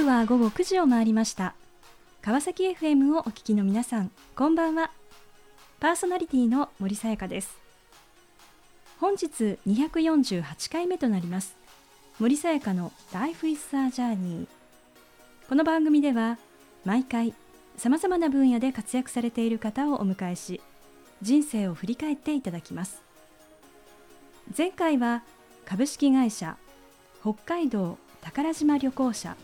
刻は午後9時を回りました。川崎 FM をお聞きの皆さんこんばんは。パーソナリティの森さやかです。本日248回目となります。森さやかの Life is a Journey この番組では毎回さまざまな分野で活躍されている方をお迎えし人生を振り返っていただきます。前回は株式会社北海道宝島旅行者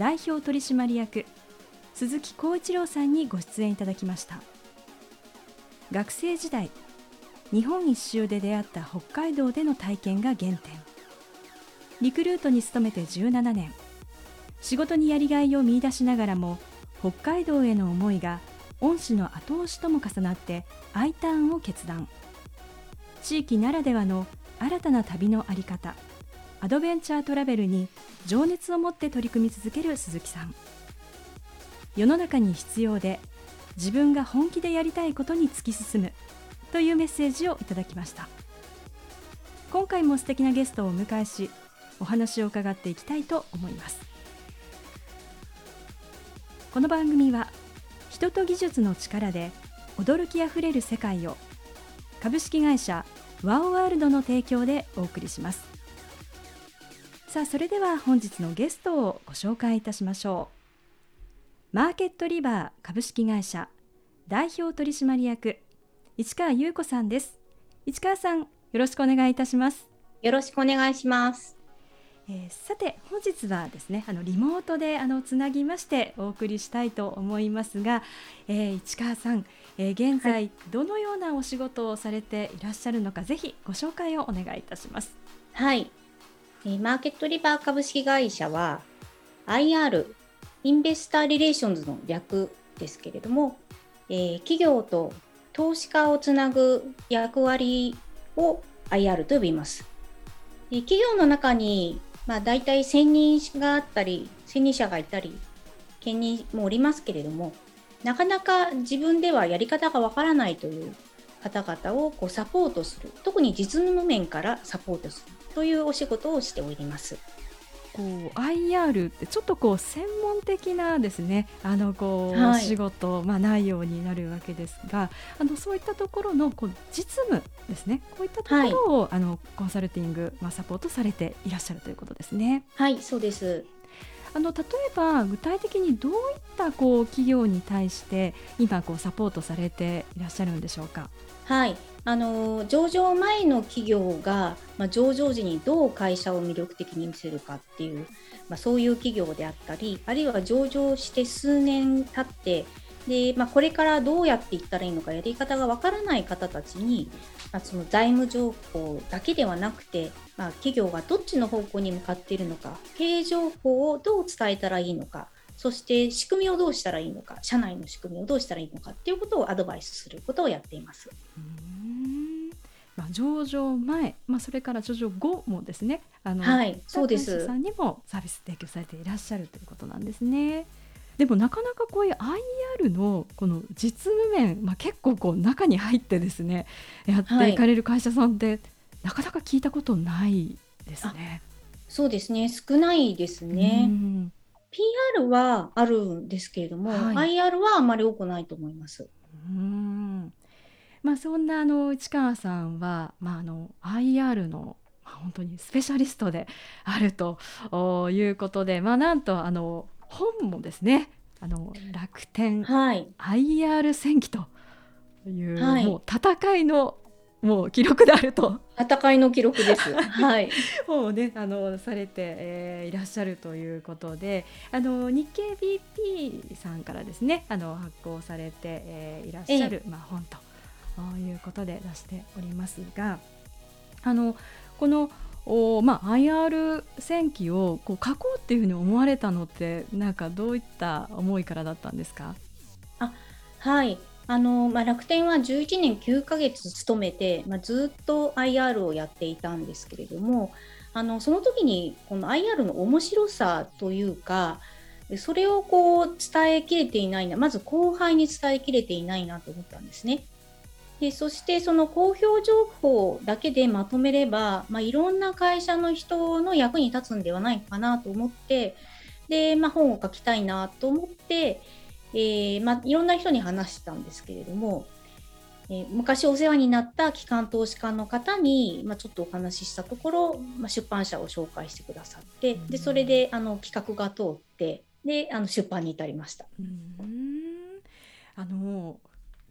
代表取締役鈴木浩一郎さんにご出演いただきました。学生時代日本一周で出会った北海道での体験が原点。リクルートに勤めて17年。仕事にやりがいを見いだしながらも北海道への思いが恩師の後押しとも重なって I ターンを決断。地域ならではの新たな旅の在り方。アドベンチャートラベルに情熱を持って取り組み続ける鈴木さん。世の中に必要で自分が本気でやりたいことに突き進むというメッセージをいただきました。今回も素敵なゲストをお迎えしお話を伺っていきたいと思います。この番組は人と技術の力で驚きあふれる世界を株式会社ワオワールドの提供でお送りします。さあそれでは本日のゲストをご紹介いたしましょう。マーケットリバー株式会社代表取締役市川優子さんです。市川さんよろしくお願いいたします。よろしくお願いします。えー、さて本日はですねあのリモートであのつなぎましてお送りしたいと思いますが、えー、市川さん、えー、現在どのようなお仕事をされていらっしゃるのか、はい、ぜひご紹介をお願いいたします。はい、えー、マーケットリバー株式会社は IR インベスターリレーションズの略ですけれども、えー、企業と投資家をつなぐ役割を IR と呼びますえ。企業の中にまあ、大体1000人があったり、1000人者がいたり、兼任もおりますけれども、なかなか自分ではやり方がわからないという方々をこうサポートする、特に実務面からサポートするというお仕事をしております。こう IR ってちょっとこう専門的なですねあのこう、はい、仕事、まあ、内容になるわけですがあのそういったところのこう実務ですねこういったところを、はい、あのコンサルティング、まあ、サポートされていらっしゃるということですね。はいそうですあの例えば具体的にどういったこう企業に対して今こうサポートされていらっしゃるんでしょうか？はいあの上場前の企業が、まあ、上場時にどう会社を魅力的に見せるかっていう、まあ、そういう企業であったりあるいは上場して数年経ってで、まあ、これからどうやっていったらいいのかやり方がわからない方たちに、まあ、その財務情報だけではなくて、まあ、企業がどっちの方向に向かっているのか経営情報をどう伝えたらいいのかそして仕組みをどうしたらいいのか社内の仕組みをどうしたらいいのかっていうことをアドバイスすることをやっています。まあ、上場前、まあ、それから上場後もですねあの、はい、そうですさんにもサービス提供されていらっしゃるということなんですね。でもなかなかこういう IR のこの実務面、まあ、結構こう中に入ってですねやっていかれる会社さんって、はい、なかなか聞いたことないですね。そうですね少ないですね。PR はあるんですけれども、はい、IR はあまり多くないと思います。うん。まあ、そんなあの市川さんは、まあ、あの IR の本当にスペシャリストであるということで、まあ、なんとあの本もですねあの楽天 IR 戦記という、はい、もう戦いのもう記録であると戦いの記録です。はい。もうねあのされて、えー、いらっしゃるということで、あの日経 BP さんからですねあの発行されて、えー、いらっしゃる、まあ本ということで出しておりますが、あのこのおまあ IR 戦記をこう書こうっていうふうに思われたのってなんかどういった思いからだったんですか？あはいあの、まあ、楽天は11年9ヶ月勤めて、まあ、ずっと IR をやっていたんですけれどもあのその時にこの IR の面白さというかそれをこう伝えきれていないなまず後輩に伝えきれていないなと思ったんですね。でそしてその公表情報だけでまとめれば、まあ、いろんな会社の人の役に立つんではないかなと思ってで、まあ、本を書きたいなと思って、えーまあ、いろんな人に話したんですけれども、えー、昔お世話になった機関投資家の方に、まあ、ちょっとお話ししたところ、まあ、出版社を紹介してくださってでそれであの企画が通ってであの出版に至りました。うん。あの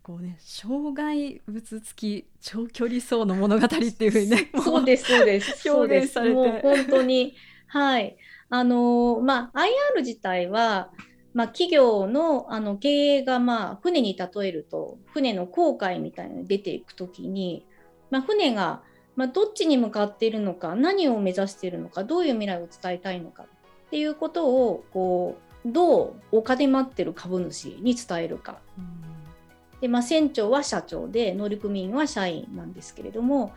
こうね障害物付き長距離走の物語っていうふうにねそうですそうです。表現されて。本当に。はい。あのまあ IR 自体はまあ、企業のあの経営がまあ船に例えると船の航海みたいに出ていく時に、まあ、船がまあどっちに向かっているのか何を目指しているのかどういう未来を伝えたいのかっていうことをこうどうお金待ってる株主に伝えるか。でまあ、船長は社長で乗組員は社員なんですけれども、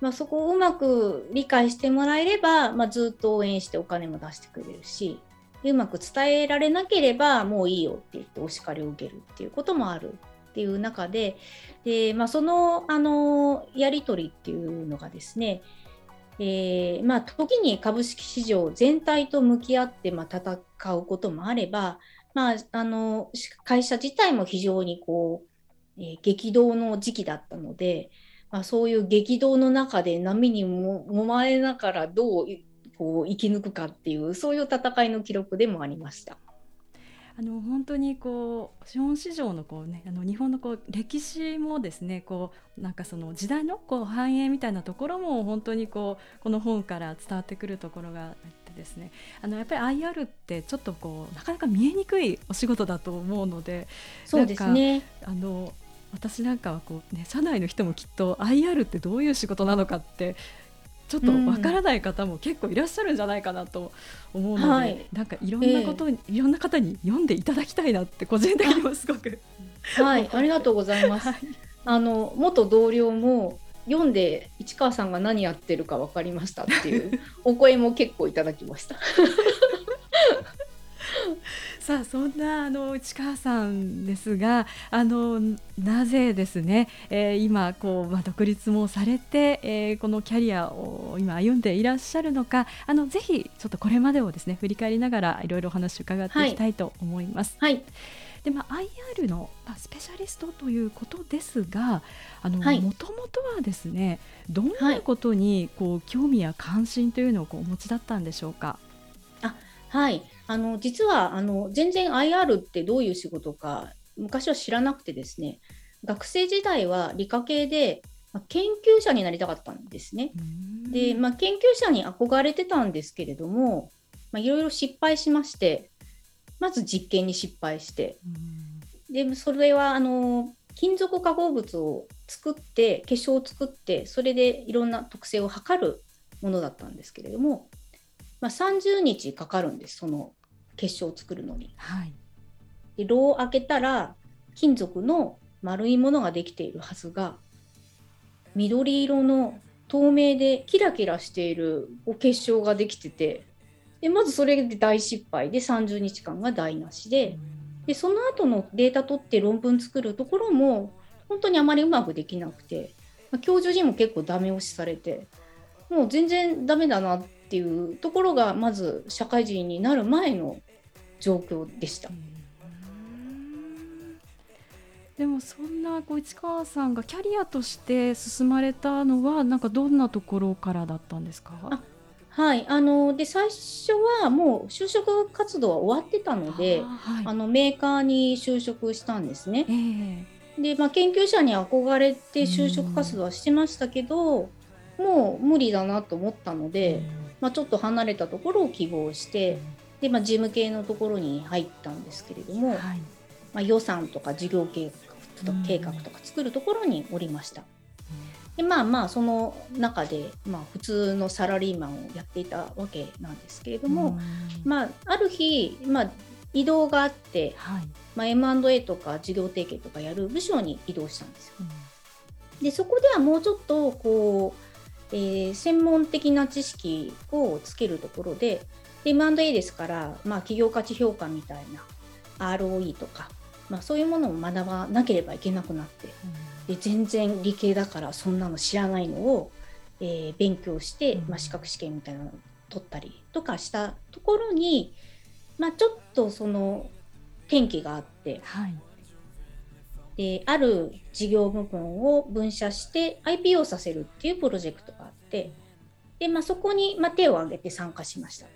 まあ、そこをうまく理解してもらえれば、まあ、ずっと応援してお金も出してくれるしうまく伝えられなければもういいよって言ってお叱りを受けるっていうこともあるっていう中でで、まあ、そのあのやり取りっていうのがですねえー、まあ、時に株式市場全体と向き合って、まあ、戦うこともあれば、まあ、あの会社自体も非常にこう、えー、激動の時期だったので、まあ、そういう激動の中で波にも揉まれながらどうこう生き抜くかっていうそういう戦いの記録でもありました。あの本当にこう資本市場のこうねあの日本のこう歴史もですねこうなんかその時代のこう繁栄みたいなところも本当にこうこの本から伝わってくるところがあってですねあのやっぱり IR ってちょっとこうなかなか見えにくいお仕事だと思うのでそうですねあの私なんかはこうね社内の人もきっと IR ってどういう仕事なのかってちょっとわからない方も結構いらっしゃるんじゃないかなと思うので、はい、なんかいろんなことに、え。ー、いろんな方に読んでいただきたいなって個人的にもすごく。はいありがとうございます、はい、あの元同僚も読んで市川さんが何やってるか分かりましたっていうお声も結構いただきましたさあそんなあの市川さんですがあのなぜですね、えー、今こう、まあ、独立もされて、えー、このキャリアを今歩んでいらっしゃるのかあのぜひちょっとこれまでをですね振り返りながらいろいろお話を伺っていきたいと思います。はい、はい。でまあ、IR の、まあ、スペシャリストということですがもともとはですねどんなことにこう、興味や関心というのをこうお持ちだったんでしょうか？あはいあの実はあの全然 IR ってどういう仕事か昔は知らなくてですね学生時代は理科系で、まあ、研究者になりたかったんですね。で、まあ、研究者に憧れてたんですけれどもいろいろ失敗しましてまず実験に失敗して。でそれはあの金属化合物を作って結晶を作ってそれでいろんな特性を測るものだったんですけれども、まあ、30日かかるんですその結晶を作るのに。はい、で炉を開けたら金属の丸いものができているはずが緑色の透明でキラキラしている結晶ができててでまずそれで大失敗で30日間が台無しででその後のデータ取って論文作るところも本当にあまりうまくできなくて、まあ、教授にも結構ダメ押しされてもう全然ダメだなっていうところがまず社会人になる前の状況でした。でもそんなこう市川さんがキャリアとして進まれたのはなんかどんなところからだったんですか？はい。あので最初はもう就職活動は終わってたのであ、はい、あのメーカーに就職したんですね。えー、で、まあ、研究者に憧れて就職活動はしてましたけど、もう無理だなと思ったので、まあ、ちょっと離れたところを希望して、で、まあ、事務系のところに入ったんですけれども、はい、まあ、予算とか事業計画とか計画とか作るところにおりました。でまあまあその中で、まあ、普通のサラリーマンをやっていたわけなんですけれども、まあ、ある日、まあ、移動があって、はい。まあ、M&A とか事業提携とかやる部署に移動したんですよ。でそこではもうちょっとこうえー、専門的な知識をつけるところで、M&A ですから、まあ、企業価値評価みたいな ROE とか、まあ、そういうものを学ばなければいけなくなって、うん、で全然理系だからそんなの知らないのを、えー、勉強して、まあ、資格試験みたいなのを取ったりとかしたところに、まあ、ちょっとその転機があって、はい、である事業部分を分社して IPO させるっていうプロジェクトってで、まあ、そこに、まあ、手を挙げて参加しました。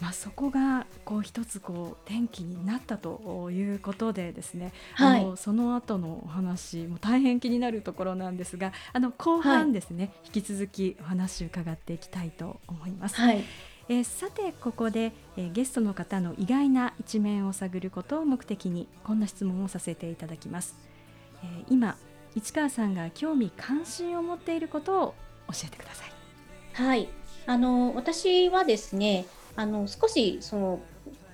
まあ、そこがこう一つこう転機になったということでですね、はい、あのその後のお話も大変気になるところなんですがあの後半ですね、はい、引き続きお話を伺っていきたいと思います。はい。えー、さてここで、えー、ゲストの方の意外な一面を探ることを目的にこんな質問をさせていただきます、えー、今市川さんが興味関心を持っていることを教えてください。はい。あの私はですねあの少しその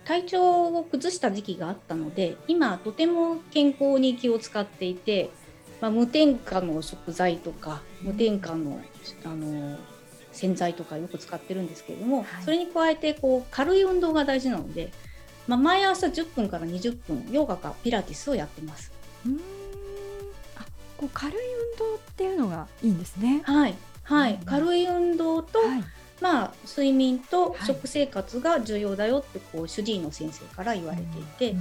体調を崩した時期があったので今とても健康に気を使っていて、まあ、無添加の食材とか無添加のあの洗剤とかよく使ってるんですけれども、はい、それに加えてこう軽い運動が大事なので、まあ、毎朝10分から20分ヨガかピラティスをやってます。うん。あこう軽い運動っていうのがいいんですね。はい、はい、軽い運動と、はいまあ、睡眠と食生活が重要だよってこう主治医の先生から言われていて、は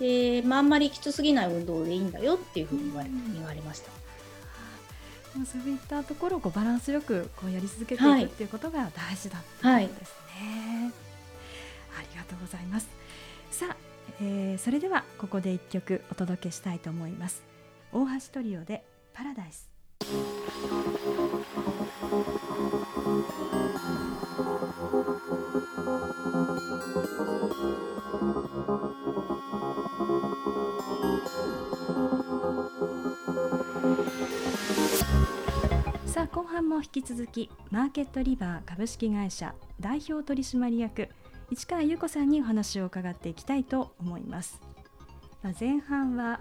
い、でまあ、あんまりきつすぎない運動でいいんだよっていうふうに言われ,、言われました。そういったところをこうバランスよくこうやり続けていくっていうことが大事だということですね。はい、ありがとうございます。さあ、えー、それではここで一曲お届けしたいと思います。大橋トリオでパラダイス。さあ後半も引き続きマーケットリバー株式会社代表取締役市川優子さんにお話を伺っていきたいと思います。前半は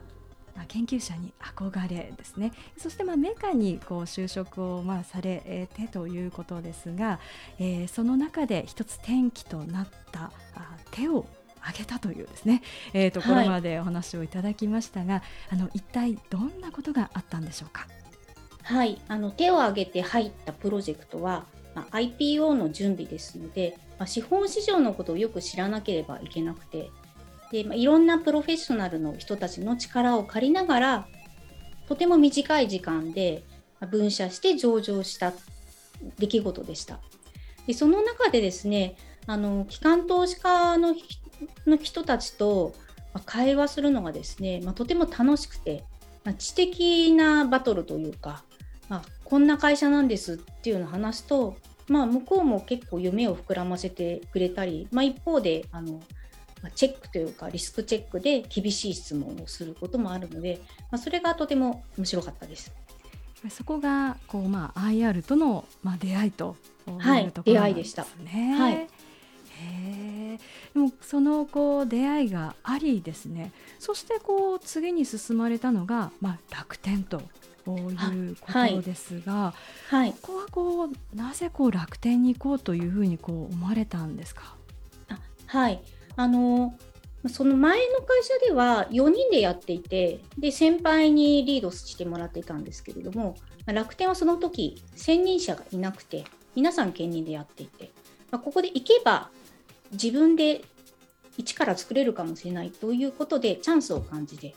まあ、研究者に憧れですね。そしてまあメーカーにこう就職をまあされてということですが、えー、その中で一つ転機となったあ手を挙げたというですね、えー、ところまでお話をいただきましたが、はい、あの一体どんなことがあったんでしょうか？はい、あの手を挙げて入ったプロジェクトは、まあ、IPO の準備ですので、まあ、資本市場のことをよく知らなければいけなくてで、いろんなプロフェッショナルの人たちの力を借りながらとても短い時間で分社して上場した出来事でした。でその中でですねあの機関投資家の人たちと会話するのがですね、まあ、とても楽しくて、まあ、知的なバトルというか、まあ、こんな会社なんですっていうのを話すと、まあ、向こうも結構夢を膨らませてくれたり、まあ、一方であのチェックというかリスクチェックで厳しい質問をすることもあるので、まあ、それがとても面白かったです。そこがこう、まあ、IR との、まあ、出会いというところなんですね。はい、はい。へでもそのこう出会いがありですね。そしてこう次に進まれたのが、まあ、楽天ということですが、はい、ここはこうなぜこう楽天に行こうというふうにこう思われたんですか？はいあのその前の会社では4人でやっていてで先輩にリードしてもらっていたんですけれども楽天はその時専任者がいなくて皆さん兼任でやっていて、まあ、ここで行けば自分で一から作れるかもしれないということでチャンスを感じて、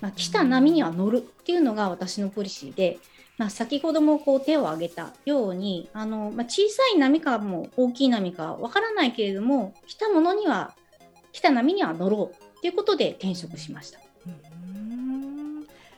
まあ、来た波には乗るっていうのが私のポリシーで、まあ、先ほどもこう手を挙げたようにあの、まあ、小さい波かも大きい波かわからないけれども来たものには来た波には乗ろうということで転職しました。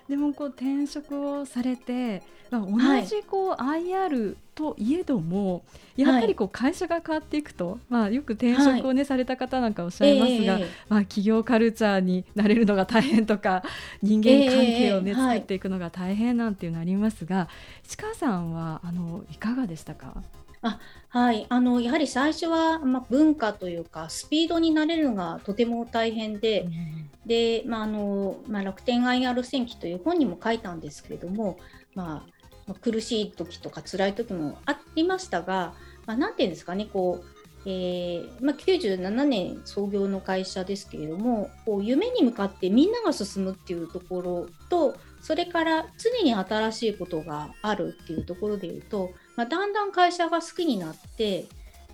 でもこう転職をされて、まあ、同じこう IR といえども、やっぱりこう会社が変わっていくと、まあ、よく転職を、ねされた方なんかおっしゃいますが、まあ、企業カルチャーになれるのが大変とか人間関係をね、作っていくのが大変なんていうのありますが市川さんはあのいかがでしたか？あはい、あのやはり最初は、まあ、文化というかスピードになれるのがとても大変で、うん、で、まああのまあ、楽天 IR 戦記という本にも書いたんですけれども、まあ、苦しい時とか辛い時もありましたが、まあ、なんていうんですかねこうえーまあ、97年創業の会社ですけれどもこう夢に向かってみんなが進むっていうところとそれから常に新しいことがあるっていうところでいうと、まあ、だんだん会社が好きになって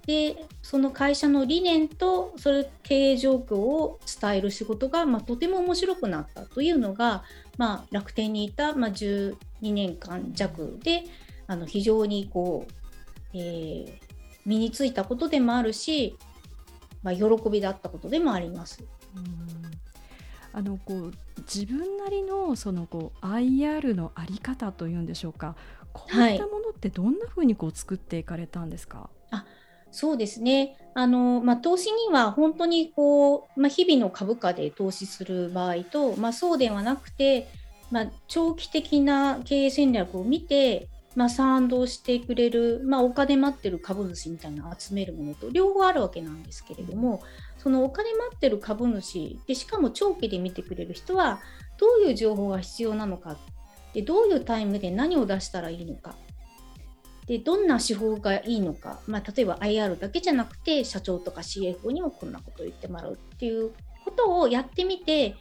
でその会社の理念とそれ経営状況を伝える仕事が、まあ、とても面白くなったというのが、まあ、楽天にいた、まあ、12年間弱であの非常にこう、えー、身についたことでもあるし、ま、喜びだったことでもあります。うんあのこう自分なりのそのこう IR のあり方というんでしょうか。こういったものってどんなふうにこう作っていかれたんですか、はい、あそうですね。あの、まあ、投資には本当にこう、まあ、日々の株価で投資する場合と、まあ、そうではなくて、まあ、長期的な経営戦略を見て、まあ、賛同してくれる、まあ、お金待ってる株主みたいなのを集めるものと両方あるわけなんですけれどもそのお金待ってる株主でしかも長期で見てくれる人はどういう情報が必要なのかでどういうタイムで何を出したらいいのかでどんな手法がいいのか、まあ、例えば IR だけじゃなくて社長とか CFO にもこんなことを言ってもらうっていうことをやってみて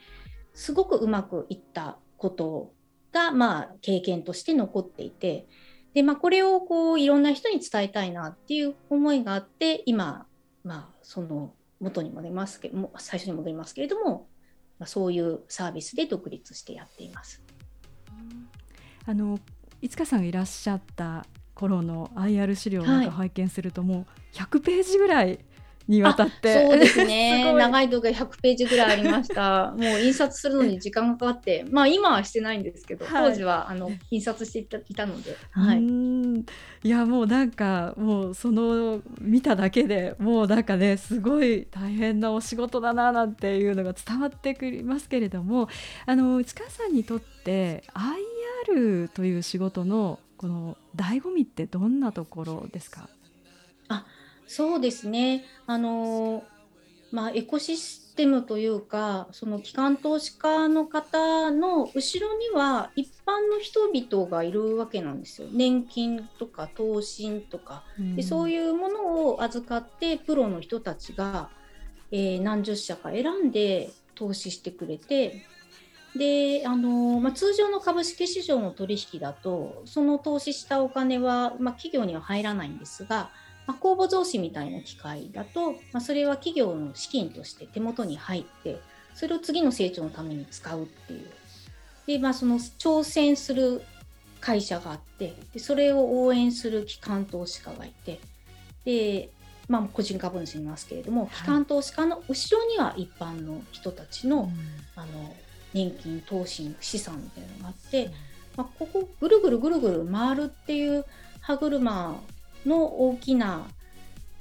すごくうまくいったことが、まあ、経験として残っていてで、まあ、これをこういろんな人に伝えたいなっていう思いがあって今、まあ、その元に戻りますけど最初に戻りますけれども、まあ、そういうサービスで独立してやっています。あのいつかさんがいらっしゃった頃の IR 資料なんか拝見すると、もう100ページぐらいにわたって。そうですね。長い動画100ページぐらいありました。もう印刷するのに時間がかかってまあ今はしてないんですけど、はい、当時はあの印刷していたいたので、はい、い。やもうなんかもうその見ただけでもうなんかねすごい大変なお仕事だななんていうのが伝わってくりますけれどもあの内川さんにとって IR という仕事のこの醍醐味ってどんなところですか？あそうですね。あのまあ、エコシステムというか、その機関投資家の方の後ろには一般の人々がいるわけなんですよ。年金とか投資とか、でそういうものを預かってプロの人たちが、えー、何十社か選んで投資してくれて、であのまあ、通常の株式市場の取引だとその投資したお金は、まあ、企業には入らないんですがまあ、公募増資みたいな機会だと、まあ、それは企業の資金として手元に入ってそれを次の成長のために使うっていう。で、まあ、その挑戦する会社があってでそれを応援する機関投資家がいてで、まあ、個人株主いますけれども、機関投資家の後ろには一般の人たちの,、あの年金投資資産みたいなのがあって、まあ、ここぐるぐるぐるぐる回るっていう歯車の大きな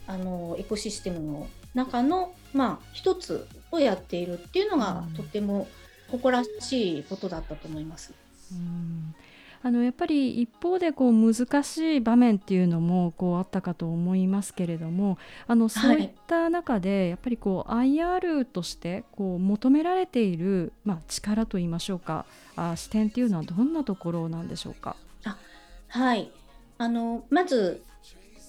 あのエコシステムの中の、まあ、一つをやっているっていうのが、とても誇らしいことだったと思います。うん。あのやっぱり一方でこう難しい場面っていうのもこうあったかと思いますけれどもあのそういった中でやっぱりこう IR としてこう求められている、まあ、力といいましょうかあ視点っていうのはどんなところなんでしょうか？あはい。あのまず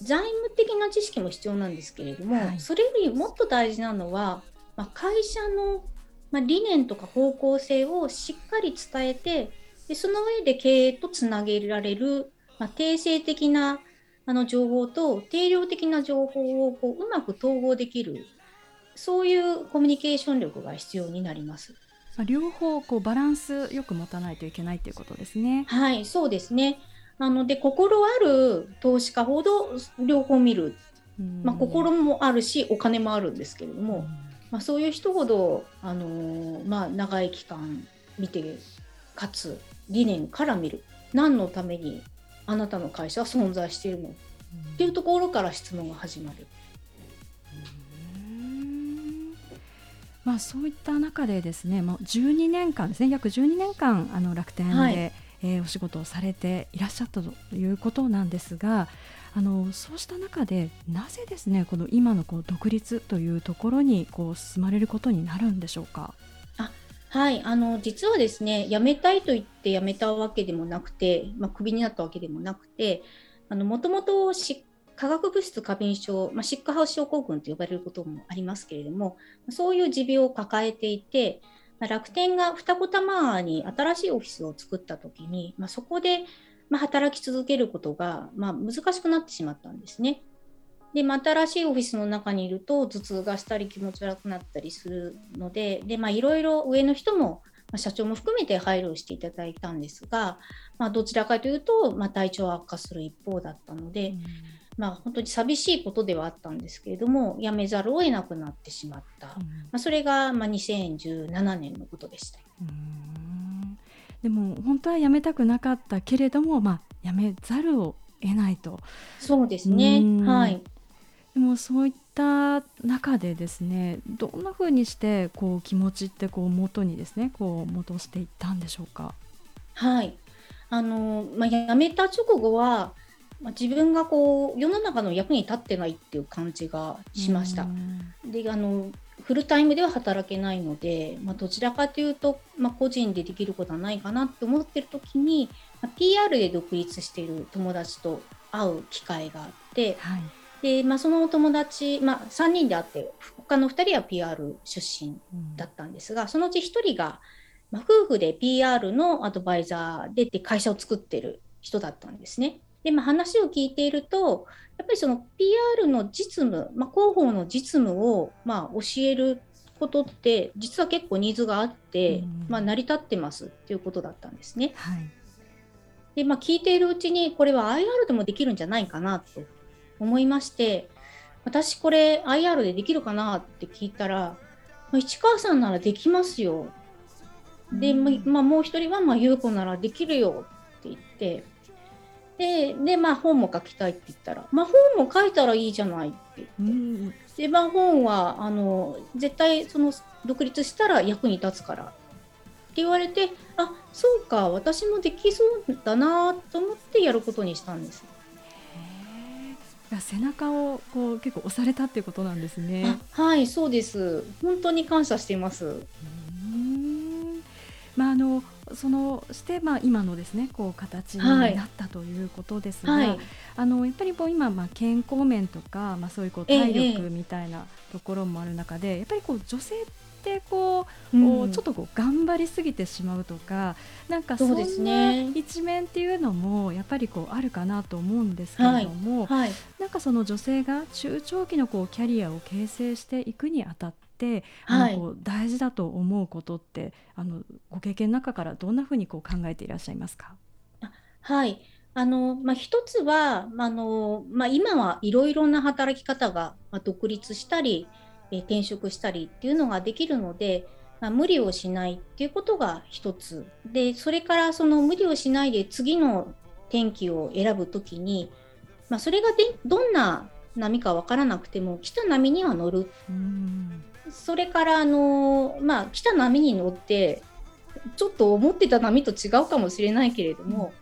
財務的な知識も必要なんですけれども、はい、それよりもっと大事なのは、まあ、会社の、まあ、理念とか方向性をしっかり伝えてでその上で経営とつなげられる、まあ、定性的なあの情報と定量的な情報をこううまく統合できるそういうコミュニケーション力が必要になります。両方こうバランスよく持たないといけないということですね。はい、そうですね。なので心ある投資家ほど両方見る、まあ、心もあるしお金もあるんですけれども、まあ、そういう人ほど、あのー、まあ、長い期間見てかつ理念から見る。何のためにあなたの会社は存在しているの？っていうところから質問が始まる。まあ、そういった中でですね、もう12年間ですね、約12年間あの楽天で、はいえー、お仕事をされていらっしゃったということなんですがあのそうした中でなぜですねこの今のこう独立というところにこう進まれることになるんでしょうか？はいあの実はですね辞めたいと言って辞めたわけでもなくて、まあ、クビになったわけでもなくてもともと化学物質過敏症、まあ、シックハウス症候群と呼ばれることもありますけれどもそういう持病を抱えていてまあ、楽天が二子玉に新しいオフィスを作った時に、まあ、そこでまあ働き続けることがまあ難しくなってしまったんですね。で、まあ、新しいオフィスの中にいると頭痛がしたり気持ち悪くなったりするので、いろいろ上の人も、社長も含めて配慮していただいたんですが、まあ、どちらかというと、まあ、体調悪化する一方だったので、まあ、本当に寂しいことではあったんですけれども辞めざるを得なくなってしまった、うん、まあ、それが、まあ、2017年のことでした。でも本当は辞めたくなかったけれども、まあ、辞めざるを得ないと。そうですね、はい。でもそういった中でですねどんなふうにしてこう気持ちってこう元にですねこう戻していったんでしょうか？はい。あのまあ、辞めた直後は、まあ、自分がこう世の中の役に立ってないっていう感じがしました。であのフルタイムでは働けないので、まあ、どちらかというと、まあ、個人でできることはないかなって思ってる時に、まあ、PR で独立している友達と会う機会があって、はいで、まあ、そのお友達、まあ、3人であって他の2人は PR 出身だったんですが、うん、そのうち1人が、まあ、夫婦で PR のアドバイザーでで会社を作ってる人だったんですね。で、まあ、話を聞いているとやっぱりその PR の実務、まあ、広報の実務を、まあ、教えることって実は結構ニーズがあって、うん、まあ、成り立ってますっていうことだったんですね。はい、で、まあ、聞いているうちにこれは IR でもできるんじゃないかなと思いまして、私これ IR でできるかなって聞いたら、市川さんならできますよ。で、まあ、もう一人は、まあ、優子ならできるよって言って、で、で、まあ、本も書きたいって言ったら、まあ、本も書いたらいいじゃないって言って、で、まあ、本は、あの、絶対、その、独立したら役に立つからって言われて、あ、そうか、私もできそうだなと思ってやることにしたんです。背中をこう結構押されたっていうことなんですね。はいそうです本当に感謝しています。まああのそのしてまあ今のですねこう形になったということですが、はい、あのやっぱりこう今まあ健康面とかまあそういうこう体力みたいなところもある中で、ええ、やっぱりこう女性ってこう、うん、ちょっとこう頑張りすぎてしまうとかなんかそんな一面っていうのもやっぱりこうあるかなと思うんですけれども、はいはい、なんかその女性が中長期のこうキャリアを形成していくにあたって、はい、あのこう大事だと思うことってあのご経験の中からどんなふうにこう考えていらっしゃいますか？はい。あのまあ、一つは、あのまあ、今はいろいろな働き方が、まあ、独立したり、え転職したりっていうのができるので、まあ、無理をしないっていうことが一つ。でそれからその無理をしないで次の天気を選ぶ時に、まあ、それがでどんな波か分からなくても来た波には乗る。それからあの、まあ、来た波に乗ってちょっと思ってた波と違うかもしれないけれども、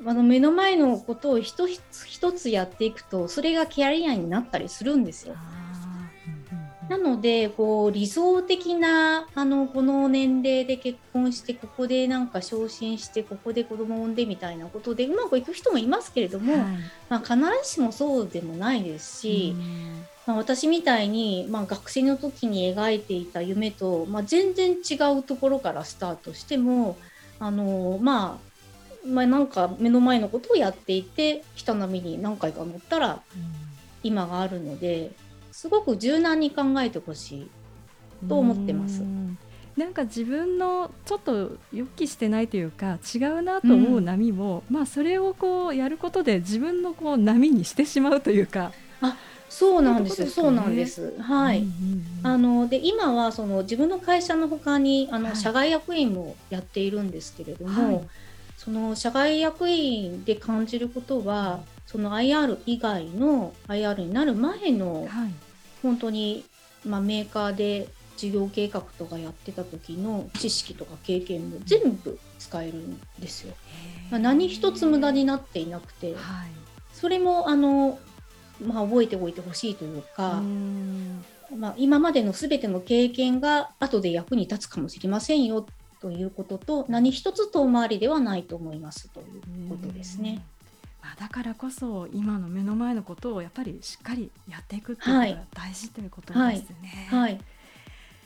うん、あの目の前のことを一つ一つやっていくとそれがキャリアになったりするんですよ。なのでこう理想的なあのこの年齢で結婚してここでなんか昇進してここで子供を産んでみたいなことでうまくいく人もいますけれども、はい、まあ、必ずしもそうでもないですし、まあ、私みたいに、まあ、学生の時に描いていた夢と、まあ、全然違うところからスタートしてもあのまあまあ、なんか目の前のことをやっていて人波に何回か乗ったら今があるので。すごく柔軟に考えてほしいと思ってます。なんか自分のちょっと予期してないというか違うなと思う波も、うん、まあそれをこうやることで自分のこう波にしてしまうというか。あそうなんですよ、そうなんです。はい。あので今はその自分の会社のほかにあの、はい、社外役員もやっているんですけれども、はい、その社外役員で感じることは、その IR 以外の IR になる前の本当に、まあ、メーカーで事業計画とかやってた時の知識とか経験も全部使えるんですよ。まあ、何一つ無駄になっていなくて、はい、それもあの、まあ、覚えておいてほしいというか。まあ、今までの全ての経験が後で役に立つかもしれませんよということと何一つ遠回りではないと思いますということですね。まあ、だからこそ今の目の前のことをやっぱりしっかりやっていくっていうことが大事ということですね。はいはい、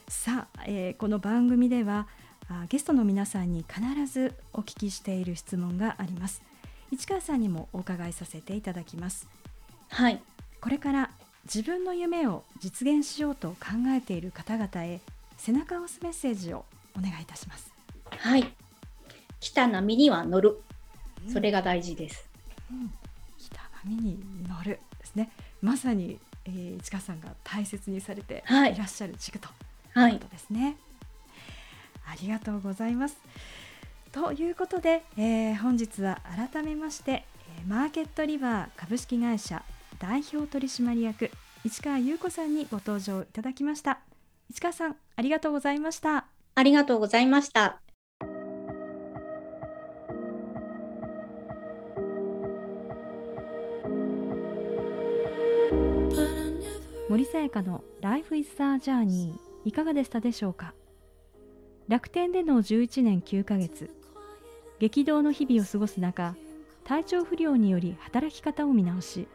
さあ、えー、この番組ではあゲストの皆さんに必ずお聞きしている質問があります。市川さんにもお伺いさせていただきます。はい。これから自分の夢を実現しようと考えている方々へ背中を押すメッセージをお願いいたします。はい。来た波には乗る。それが大事です、うん、来た波に乗るですね。まさに、えー、市川さんが大切にされてい。らっしゃる軸ということですね、はい、ありがとうございます。ということで、えー、本日は改めましてマーケットリバー株式会社代表取締役市川優子さんにご登場いただきました。市川さんありがとうございました。ありがとうございました。森さやかの Life is a Journey いかがでしたでしょうか？楽天での11年9ヶ月激動の日々を過ごす中体調不良により働き方を見直し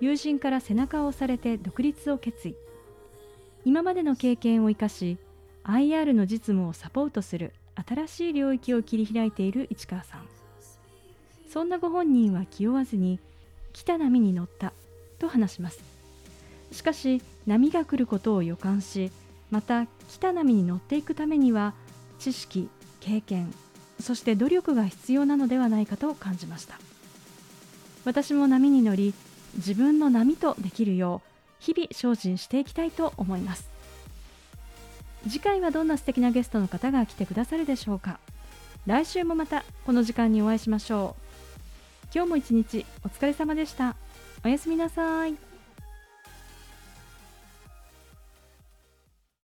友人から背中を押されて独立を決意。今までの経験を生かし IR の実務をサポートする新しい領域を切り開いている市川さん。そんなご本人は気負わずに来た波に乗ったと話します。しかし波が来ることを予感しまた来た波に乗っていくためには知識経験そして努力が必要なのではないかと感じました。私も波に乗り自分の波とできるよう日々精進していきたいと思います。次回はどんな素敵なゲストの方が来てくださるでしょうか。来週もまたこの時間にお会いしましょう。今日も一日お疲れ様でした。おやすみなさい。